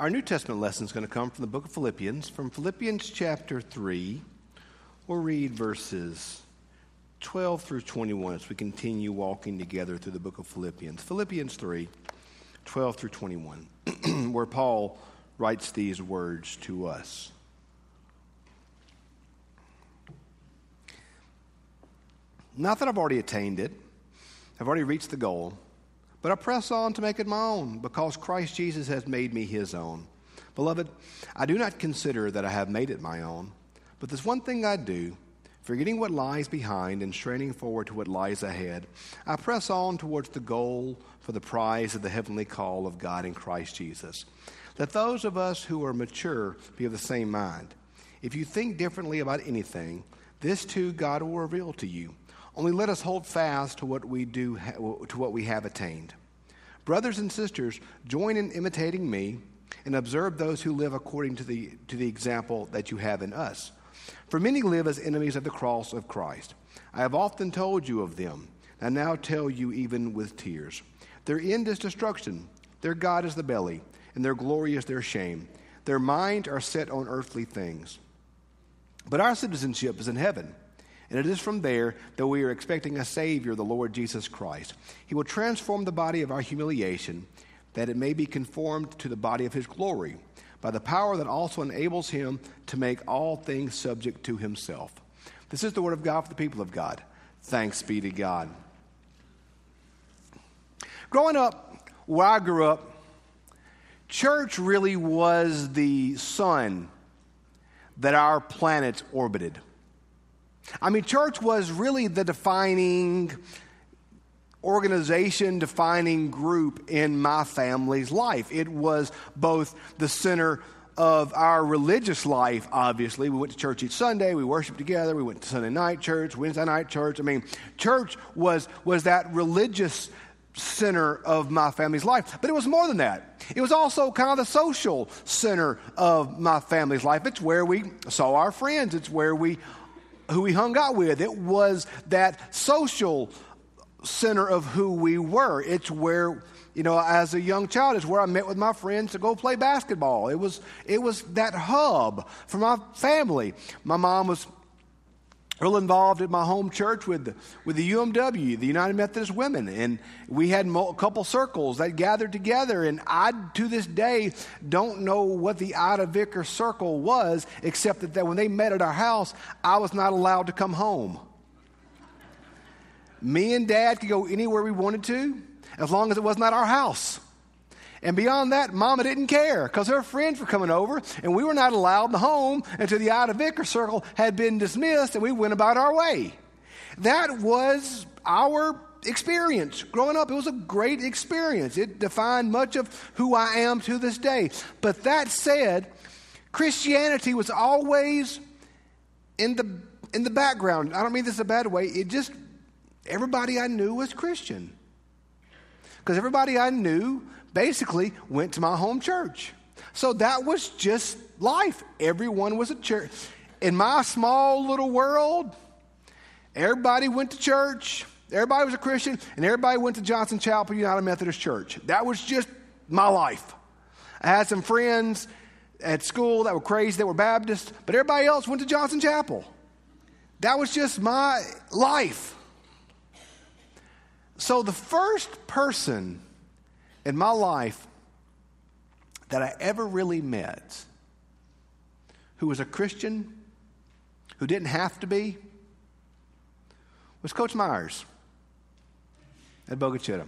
Our New Testament lesson is going to come from the book of Philippians. From Philippians chapter 3, we'll read verses 12 through 21 as we continue walking together through the book of Philippians. Philippians 3, 12 through 21, where Paul writes these words to us. Not that I've already attained it, I've already reached the goal. But I press on to make it my own because Christ Jesus has made me his own. Beloved, I do not consider that I have made it my own, but this one thing I do, forgetting what lies behind and straining forward to what lies ahead. I press on towards the goal for the prize of the heavenly call of God in Christ Jesus. Let those of us who are mature be of the same mind. If you think differently about anything, this too God will reveal to you. Only let us hold fast to what we do to what we have attained. Brothers and sisters, join in imitating me and observe those who live according to the, to the example that you have in us. For many live as enemies of the cross of Christ. I have often told you of them. I now tell you even with tears. Their end is destruction. Their God is the belly, and their glory is their shame. Their minds are set on earthly things. But our citizenship is in heaven and it is from there that we are expecting a Savior, the Lord Jesus Christ. He will transform the body of our humiliation that it may be conformed to the body of His glory by the power that also enables Him to make all things subject to Himself. This is the Word of God for the people of God. Thanks be to God. Growing up, where I grew up, church really was the sun that our planet orbited. I mean, church was really the defining organization, defining group in my family's life. It was both the center of our religious life, obviously. We went to church each Sunday, we worshiped together, we went to Sunday night church, Wednesday night church. I mean, church was, was that religious center of my family's life. But it was more than that. It was also kind of the social center of my family's life. It's where we saw our friends, it's where we who we hung out with. It was that social center of who we were. It's where, you know, as a young child, it's where I met with my friends to go play basketball. It was, it was that hub for my family. My mom was real involved at my home church with the, with the UMW, the United Methodist Women, and we had a couple circles that gathered together. And I, to this day, don't know what the Ida Vicker circle was, except that, that when they met at our house, I was not allowed to come home. Me and Dad could go anywhere we wanted to, as long as it was not our house. And beyond that, Mama didn't care because her friends were coming over, and we were not allowed in the home until the Ida Vicker circle had been dismissed, and we went about our way. That was our experience growing up. It was a great experience. It defined much of who I am to this day. But that said, Christianity was always in the in the background. I don't mean this in a bad way. It just everybody I knew was Christian. Because everybody I knew basically went to my home church. So that was just life. Everyone was at church. In my small little world, everybody went to church, everybody was a Christian, and everybody went to Johnson Chapel United Methodist Church. That was just my life. I had some friends at school that were crazy, that were Baptist, but everybody else went to Johnson Chapel. That was just my life. So the first person in my life that I ever really met who was a Christian, who didn't have to be, was Coach Myers at Boca.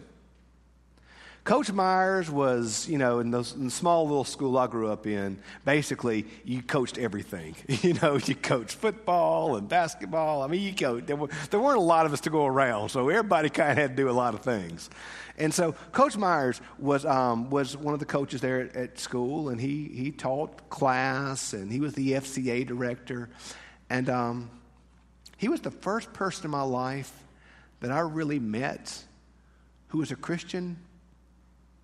Coach Myers was, you know, in, those, in the small little school I grew up in, basically, you coached everything. You know, you coached football and basketball. I mean, you coached. There, were, there weren't a lot of us to go around, so everybody kind of had to do a lot of things. And so Coach Myers was, um, was one of the coaches there at, at, school, and he, he taught class, and he was the FCA director. And um, he was the first person in my life that I really met who was a Christian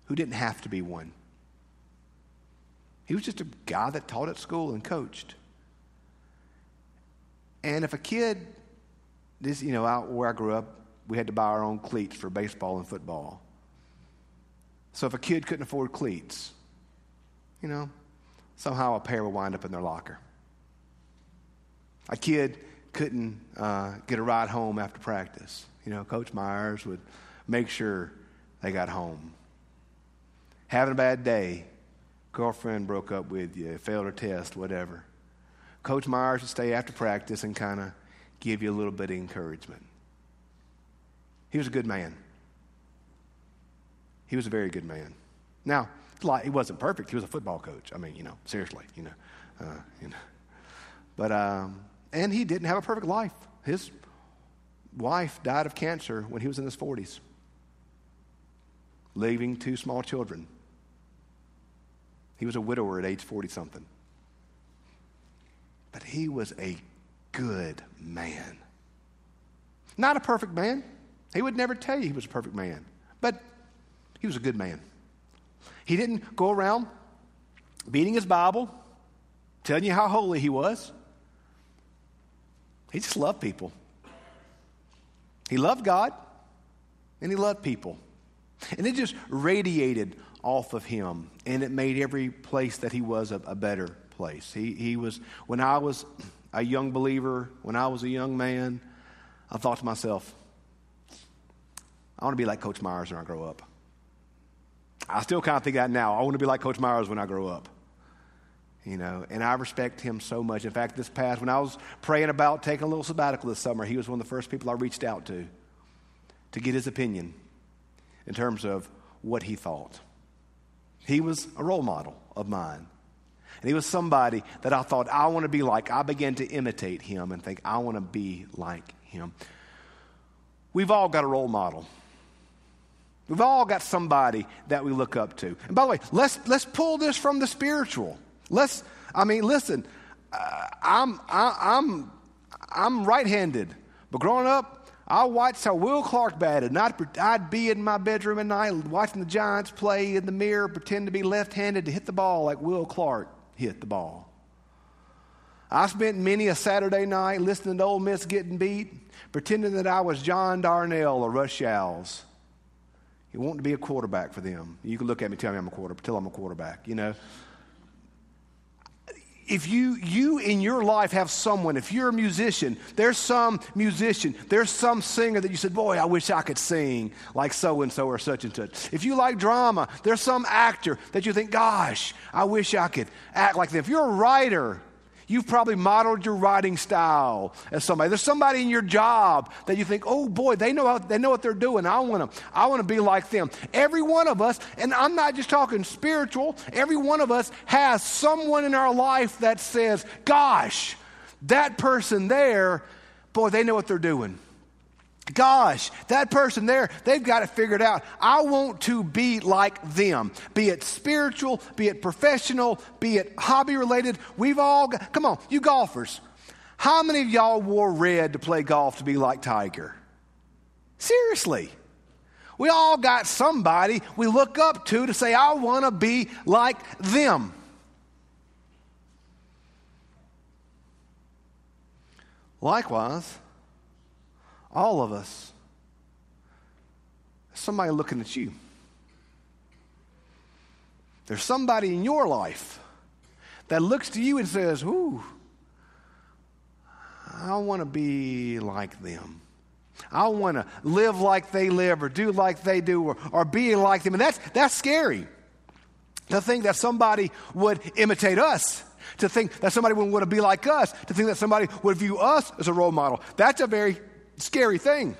who didn't have to be one. He was just a guy that taught at school and coached. And if a kid, this, you know, out where I grew up, we had to buy our own cleats for baseball and football. So if a kid couldn't afford cleats, you know, somehow a pair would wind up in their locker. A kid couldn't uh, get a ride home after practice. You know, Coach Myers would make sure they got home. Having a bad day, girlfriend broke up with you, failed a test, whatever. Coach Myers would stay after practice and kind of give you a little bit of encouragement. He was a good man. He was a very good man. Now, he wasn't perfect. He was a football coach. I mean, you know, seriously, you know, uh, you know. But um, and he didn't have a perfect life. His wife died of cancer when he was in his 40s, leaving two small children. He was a widower at age 40 something. But he was a good man. Not a perfect man. He would never tell you he was a perfect man, but he was a good man. He didn't go around beating his Bible, telling you how holy he was. He just loved people. He loved God and he loved people. And it just radiated off of him, and it made every place that he was a, a better place. He, he was, when I was a young believer, when I was a young man, I thought to myself, I want to be like Coach Myers when I grow up. I still kind of think that now. I want to be like Coach Myers when I grow up. You know, and I respect him so much. In fact, this past, when I was praying about taking a little sabbatical this summer, he was one of the first people I reached out to to get his opinion in terms of what he thought. He was a role model of mine. And he was somebody that I thought, I want to be like. I began to imitate him and think, I want to be like him. We've all got a role model. We've all got somebody that we look up to. And by the way, let's, let's pull this from the spiritual. Let's, I mean, listen, uh, I'm, I, I'm, I'm right handed, but growing up, I watched how Will Clark batted, and I'd, I'd be in my bedroom at night watching the Giants play in the mirror, pretend to be left handed to hit the ball like Will Clark hit the ball. I spent many a Saturday night listening to Ole Miss getting beat, pretending that I was John Darnell or Russ Shows. You want to be a quarterback for them. You can look at me, tell me I'm a quarterback, tell I'm a quarterback, you know if you you in your life have someone if you're a musician there's some musician there's some singer that you said boy i wish i could sing like so and so or such and such if you like drama there's some actor that you think gosh i wish i could act like them if you're a writer You've probably modeled your writing style as somebody. There's somebody in your job that you think, oh boy, they know, how, they know what they're doing. I want to I want to be like them. Every one of us, and I'm not just talking spiritual, every one of us has someone in our life that says, gosh, that person there, boy, they know what they're doing. Gosh, that person there, they've got it figured out. I want to be like them, be it spiritual, be it professional, be it hobby related. We've all got, come on, you golfers. How many of y'all wore red to play golf to be like Tiger? Seriously. We all got somebody we look up to to say, I want to be like them. Likewise, all of us. Somebody looking at you. There's somebody in your life that looks to you and says, Ooh, I want to be like them. I want to live like they live or do like they do or, or be like them. And that's, that's scary to think that somebody would imitate us, to think that somebody would want to be like us, to think that somebody would view us as a role model. That's a very scary thing.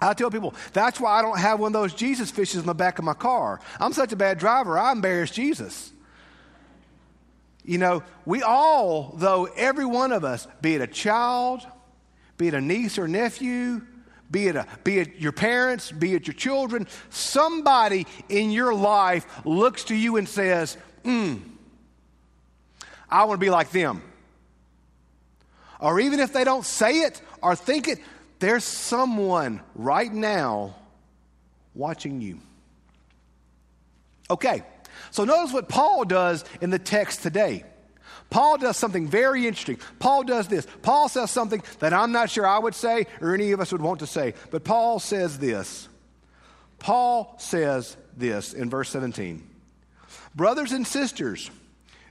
I tell people, that's why I don't have one of those Jesus fishes in the back of my car. I'm such a bad driver, I embarrass Jesus. You know, we all, though, every one of us, be it a child, be it a niece or nephew, be it, a, be it your parents, be it your children, somebody in your life looks to you and says, hmm, I want to be like them. Or even if they don't say it or think it, there's someone right now watching you. Okay, so notice what Paul does in the text today. Paul does something very interesting. Paul does this. Paul says something that I'm not sure I would say or any of us would want to say, but Paul says this. Paul says this in verse 17 Brothers and sisters,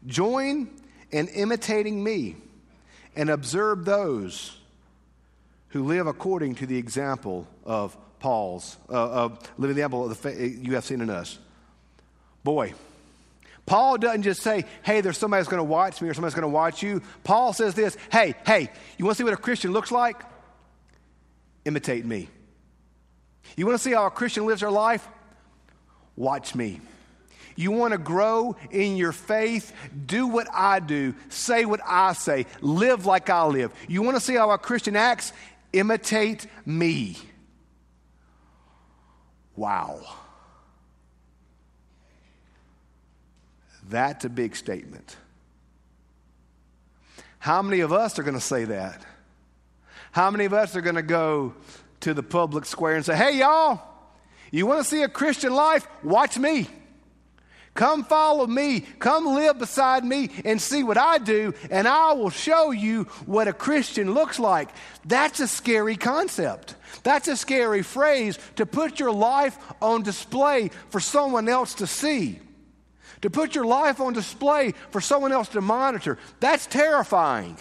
join in imitating me and observe those who live according to the example of Paul's, uh, of living the example of the faith you have seen in us. Boy, Paul doesn't just say, hey, there's somebody that's going to watch me or somebody's going to watch you. Paul says this hey, hey, you want to see what a Christian looks like? Imitate me. You want to see how a Christian lives their life? Watch me. You want to grow in your faith? Do what I do. Say what I say. Live like I live. You want to see how a Christian acts? Imitate me. Wow. That's a big statement. How many of us are going to say that? How many of us are going to go to the public square and say, hey, y'all, you want to see a Christian life? Watch me. Come follow me. Come live beside me and see what I do, and I will show you what a Christian looks like. That's a scary concept. That's a scary phrase to put your life on display for someone else to see. To put your life on display for someone else to monitor. That's terrifying.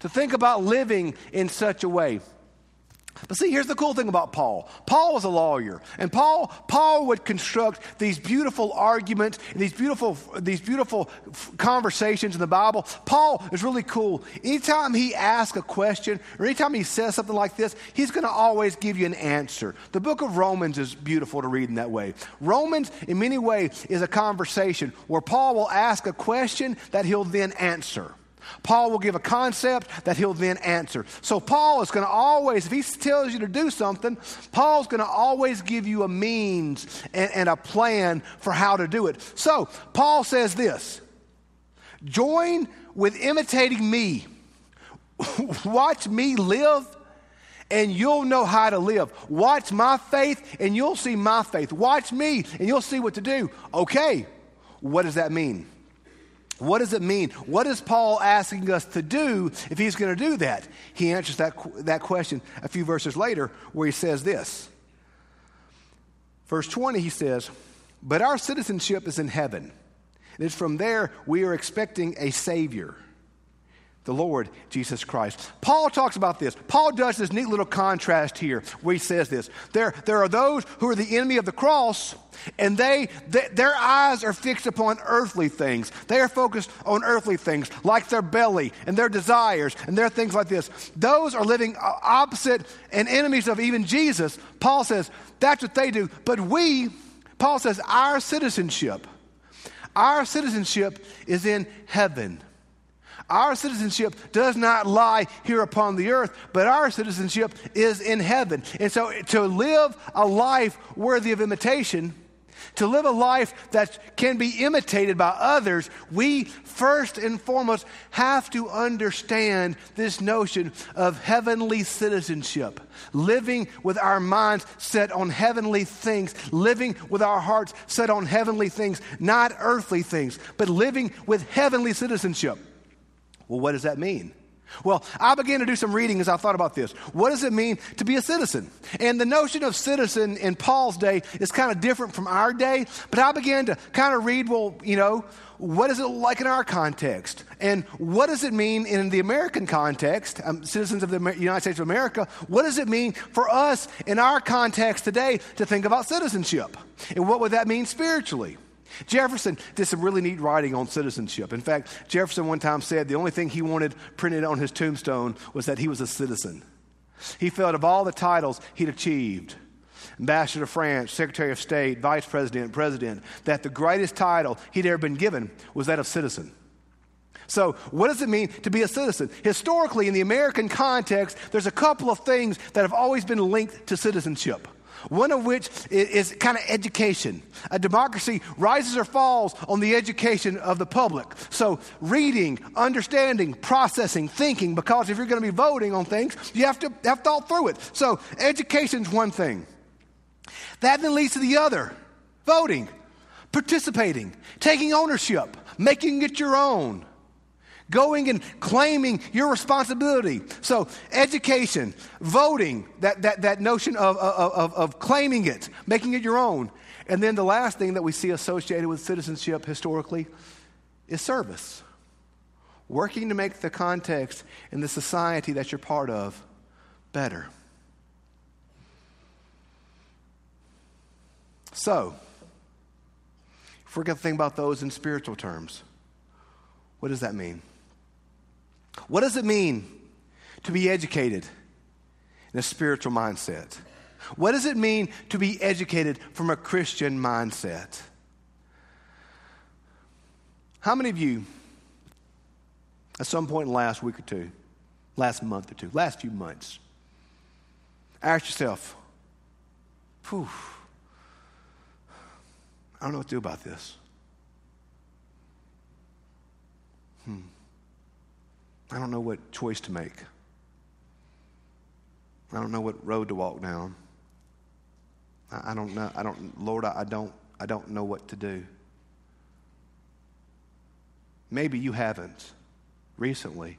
To think about living in such a way. But see, here's the cool thing about Paul. Paul was a lawyer, and Paul Paul would construct these beautiful arguments, and these beautiful these beautiful conversations in the Bible. Paul is really cool. Anytime he asks a question or anytime he says something like this, he's going to always give you an answer. The book of Romans is beautiful to read in that way. Romans, in many ways, is a conversation where Paul will ask a question that he'll then answer. Paul will give a concept that he'll then answer. So, Paul is going to always, if he tells you to do something, Paul's going to always give you a means and, and, a plan for how to do it. So, Paul says this join with imitating me. Watch me live. And you'll know how to live. Watch my faith, and you'll see my faith. Watch me, and you'll see what to do. Okay, what does that mean? What does it mean? What is Paul asking us to do if he's going to do that? He answers that, that question a few verses later where he says this. Verse 20, he says, But our citizenship is in heaven. And it's from there we are expecting a Savior the Lord Jesus Christ. Paul talks about this. Paul does this neat little contrast here where he says this. There, there are those who are the enemy of the cross, and they, they, their eyes are fixed upon earthly things. They are focused on earthly things, like their belly and their desires and their things like this. Those are living opposite and enemies of even Jesus. Paul says that's what they do. But we, Paul says, our citizenship, our citizenship is in heaven. Our citizenship does not lie here upon the earth, but our citizenship is in heaven. And so to live a life worthy of imitation, to live a life that can be imitated by others, we first and foremost have to understand this notion of heavenly citizenship. Living with our minds set on heavenly things, living with our hearts set on heavenly things, not earthly things, but living with heavenly citizenship. Well, what does that mean? Well, I began to do some reading as I thought about this. What does it mean to be a citizen? And the notion of citizen in Paul's day is kind of different from our day, but I began to kind of read, well, you know, what is it like in our context? And what does it mean in the American context, um, citizens of the United States of America? What does it mean for us in our context today to think about citizenship? And what would that mean spiritually? Jefferson did some really neat writing on citizenship. In fact, Jefferson one time said the only thing he wanted printed on his tombstone was that he was a citizen. He felt of all the titles he'd achieved, Ambassador of France, Secretary of State, Vice President, President, that the greatest title he'd ever been given was that of citizen. So, what does it mean to be a citizen? Historically, in the American context, there's a couple of things that have always been linked to citizenship. One of which is, kind of education. A democracy rises or falls on the education of the public. So, reading, understanding, processing, thinking, because if you're going to be voting on things, you have to have thought through it. So, education's one thing. That then leads to the other voting, participating, taking ownership, making it your own going and claiming your responsibility. So, education, voting, that, that, that notion of, of, of claiming it, making it your own. And then the last thing that we see associated with citizenship historically is service. Working to make the context in the society that you're part of better. So, if we're going to think about those in spiritual terms, what does that mean? What does it mean to be educated in a spiritual mindset? What does it mean to be educated from a Christian mindset? How many of you, at some point in the last week or two, last month or two, last few months, asked yourself, Phew, I don't know what to do about this. Hmm. I don't know what choice to make. I don't know what road to walk down. I, I don't know. I don't, Lord, I, I don't, I don't know what to do. Maybe you haven't recently.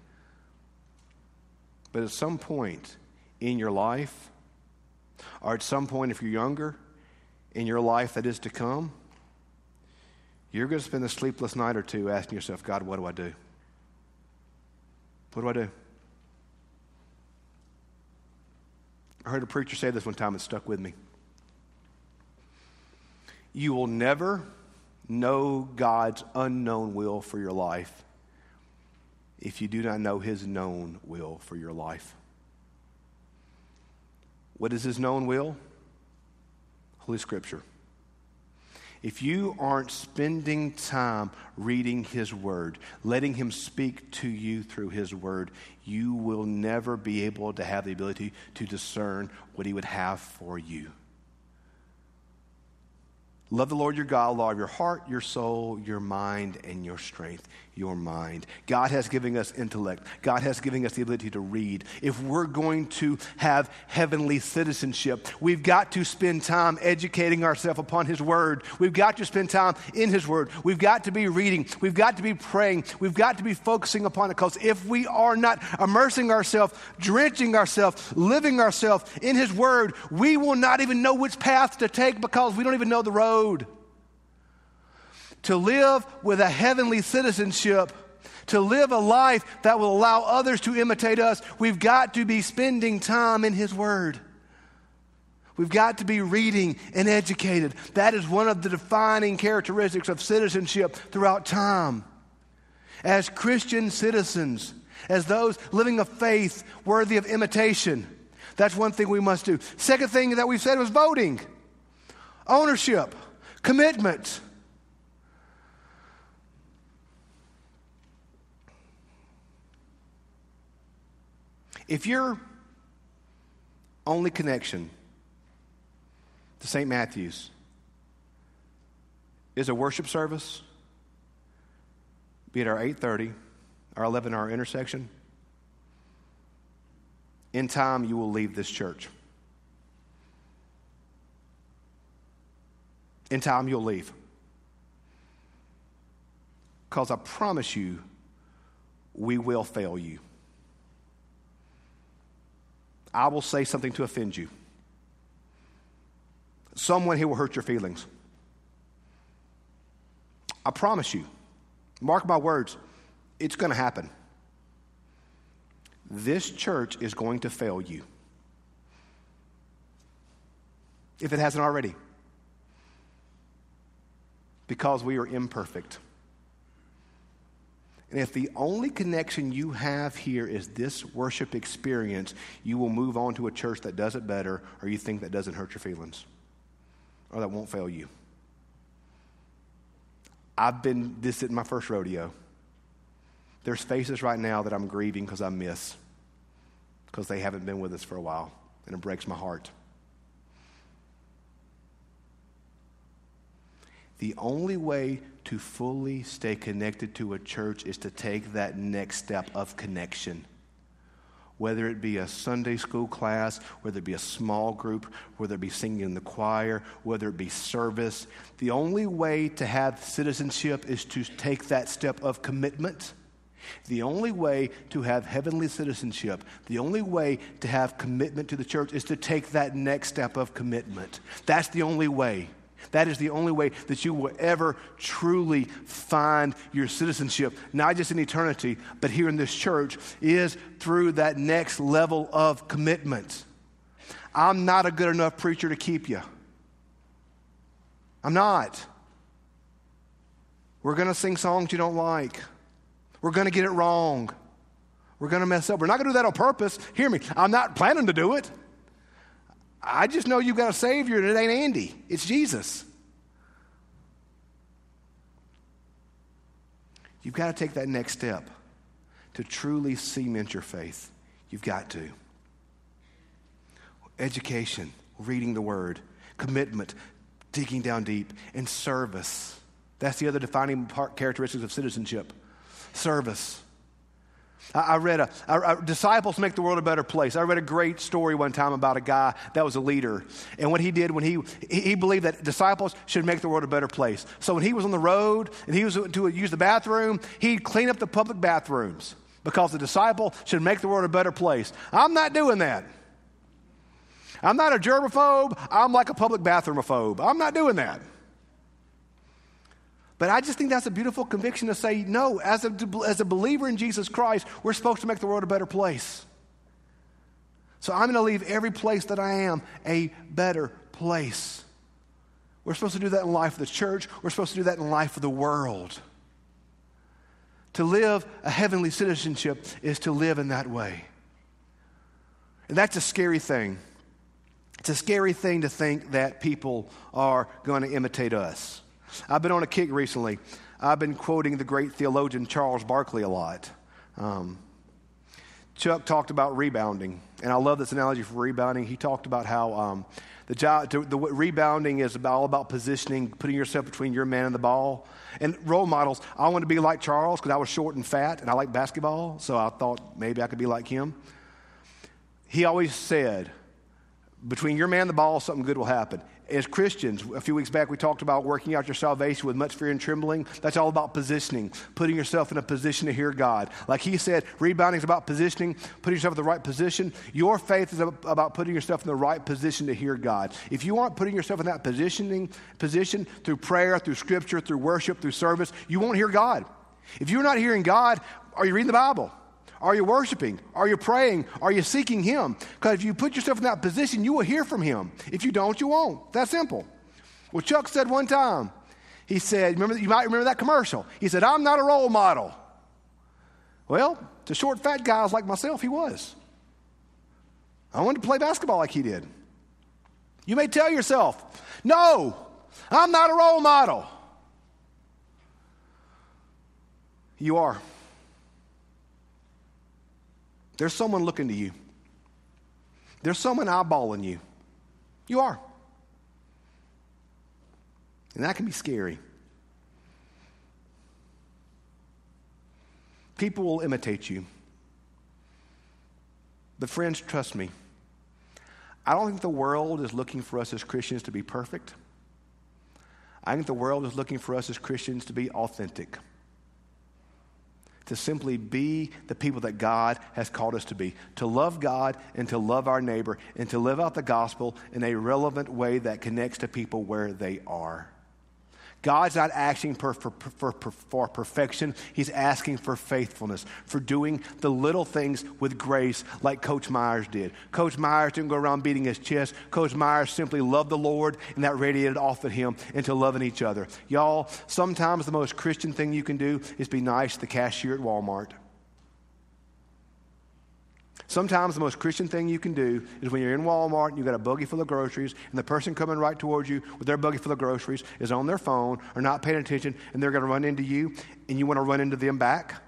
But at some point in your life, or at some point if you're younger, in your life that is to come, you're going to spend a sleepless night or two asking yourself, God, what do I do? What do I do? I heard a preacher say this one time, it stuck with me. You will never know God's unknown will for your life if you do not know His known will for your life. What is His known will? Holy Scripture. If you aren't spending time reading His Word, letting Him speak to you through His Word, you will never be able to have the ability to discern what He would have for you. Love the Lord your God, law of your heart, your soul, your mind, and your strength. Your mind. God has given us intellect. God has given us the ability to read. If we're going to have heavenly citizenship, we've got to spend time educating ourselves upon His Word. We've got to spend time in His Word. We've got to be reading. We've got to be praying. We've got to be focusing upon it because if we are not immersing ourselves, drenching ourselves, living ourselves in His Word, we will not even know which path to take because we don't even know the road road. To live with a heavenly citizenship, to live a life that will allow others to imitate us, we've got to be spending time in His Word. We've got to be reading and educated. That is one of the defining characteristics of citizenship throughout time. As Christian citizens, as those living a faith worthy of imitation, that's one thing we must do. Second thing that we said was voting, ownership. Commitment. If your only connection to St. Matthew's is a worship service, be it our 8:30, our 11 hour intersection, in time you will leave this church. In time, you'll leave. Because I promise you, we will fail you. I will say something to offend you. Someone here will hurt your feelings. I promise you, mark my words, it's going to happen. This church is going to fail you. If it hasn't already because we are imperfect. And if the only connection you have here is this worship experience, you will move on to a church that does it better, or you think that doesn't hurt your feelings, or that won't fail you. I've been, this isn't my first rodeo. There's faces right now that I'm grieving because I miss, because they haven't been with us for a while, and it breaks my heart. The only way to fully stay connected to a church is to take that next step of connection. Whether it be a Sunday school class, whether it be a small group, whether it be singing in the choir, whether it be service, the only way to have citizenship is to take that step of commitment. The only way to have heavenly citizenship, the only way to have commitment to the church is to take that next step of commitment. That's the only way. That is the only way that you will ever truly find your citizenship, not just in eternity, but here in this church, is through that next level of commitment. I'm not a good enough preacher to keep you. I'm not. We're going to sing songs you don't like. We're going to get it wrong. We're going to mess up. We're not going to do that on purpose. Hear me. I'm not planning to do it. I just know you've got a Savior and it ain't Andy, it's Jesus. You've got to take that next step to truly cement your faith. You've got to. Education, reading the Word, commitment, digging down deep, and service. That's the other defining part, characteristics of citizenship service. I, read a, disciples make the world a better place. I read a great story one time about a guy that was a leader, and what he did when he he believed that disciples should make the world a better place. So when he was on the road and he was to use the bathroom, he'd clean up the public bathrooms because the disciple should make the world a better place. I'm not doing that. I'm not a germaphobe. I'm like a public bathroomphobe. I'm not doing that. But I just think that's a beautiful conviction to say, no, as a, as a believer in Jesus Christ, we're supposed to make the world a better place. So I'm going to leave every place that I am a better place. We're supposed to do that in life of the church. We're supposed to do that in life of the world. To live a heavenly citizenship is to live in that way. And that's a scary thing. It's a scary thing to think that people are going to imitate us. I've been on a kick recently. I've been quoting the great theologian Charles Barkley a lot. Um, Chuck talked about rebounding, and I love this analogy for rebounding. He talked about how um, the, job, the rebounding is all about positioning, putting yourself between your man and the ball. And role models, I want to be like Charles because I was short and fat, and I like basketball, so I thought maybe I could be like him. He always said, between your man and the ball, something good will happen as Christians, a few weeks back we talked about working out your salvation with much fear and trembling. That's all about positioning, putting yourself in a position to hear God. Like he said, rebounding is about positioning, putting yourself in the right position. Your faith is about putting yourself in the right position to hear God. If you aren't putting yourself in that positioning position through prayer, through scripture, through worship, through service, you won't hear God. If you're not hearing God, are you reading the Bible? Are you worshiping? Are you praying? Are you seeking Him? Because if you put yourself in that position, you will hear from Him. If you don't, you won't. That's simple. Well, Chuck said one time, he said, remember, you might remember that commercial. He said, I'm not a role model. Well, to short, fat guys like myself, he was. I wanted to play basketball like he did. You may tell yourself, no, I'm not a role model. You are. There's someone looking to you. There's someone eyeballing you. You are. And that can be scary. People will imitate you. But, friends, trust me. I don't think the world is looking for us as Christians to be perfect. I think the world is looking for us as Christians to be authentic to simply be the people that God has called us to be, to love God and to love our neighbor and to live out the gospel in a relevant way that connects to people where they are. God's not asking for, for, for, for, perfection. He's asking for faithfulness, for doing the little things with grace like Coach Myers did. Coach Myers didn't go around beating his chest. Coach Myers simply loved the Lord, and that radiated off at him into loving each other. Y'all, sometimes the most Christian thing you can do is be nice to the cashier at Walmart. Sometimes the most Christian thing you can do is when you're in Walmart and you've got a buggy full of groceries, and the person coming right towards you with their buggy full of groceries is on their phone or not paying attention, and they're going to run into you, and you want to run into them back.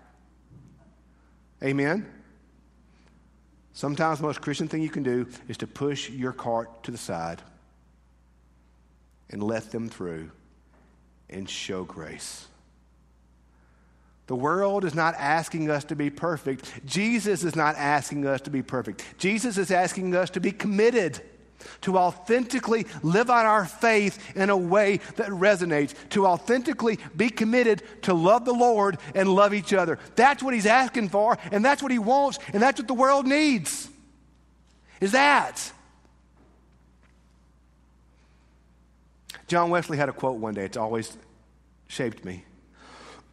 Amen? Sometimes the most Christian thing you can do is to push your cart to the side and let them through and show grace. The world is not asking us to be perfect. Jesus is not asking us to be perfect. Jesus is asking us to be committed, to authentically live out our faith in a way that resonates, to authentically be committed to love the Lord and love each other. That's what he's asking for, and that's what he wants, and that's what the world needs. Is that. John Wesley had a quote one day, it's always shaped me.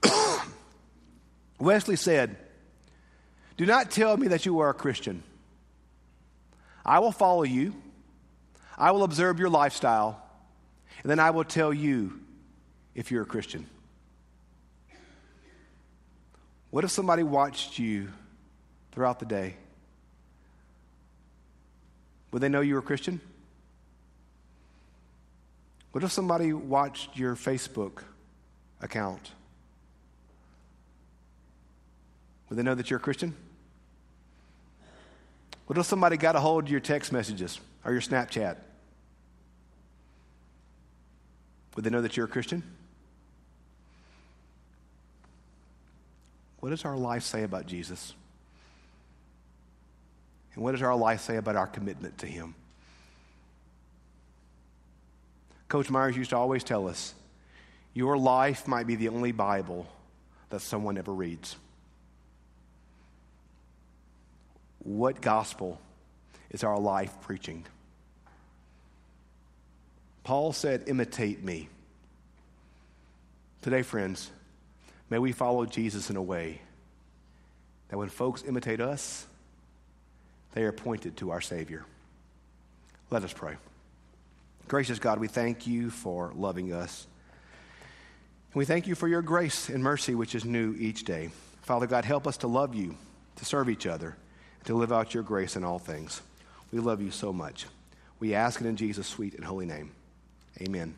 Wesley said, Do not tell me that you are a Christian. I will follow you, I will observe your lifestyle, and then I will tell you if you're a Christian. What if somebody watched you throughout the day? Would they know you were a Christian? What if somebody watched your Facebook account? Would they know that you're a Christian? What if somebody got a hold of your text messages or your Snapchat? Would they know that you're a Christian? What does our life say about Jesus? And what does our life say about our commitment to Him? Coach Myers used to always tell us your life might be the only Bible that someone ever reads. What gospel is our life preaching? Paul said, Imitate me. Today, friends, may we follow Jesus in a way that when folks imitate us, they are pointed to our Savior. Let us pray. Gracious God, we thank you for loving us. We thank you for your grace and mercy, which is new each day. Father God, help us to love you, to serve each other, to live out your grace in all things. We love you so much. We ask it in Jesus' sweet and holy name. Amen.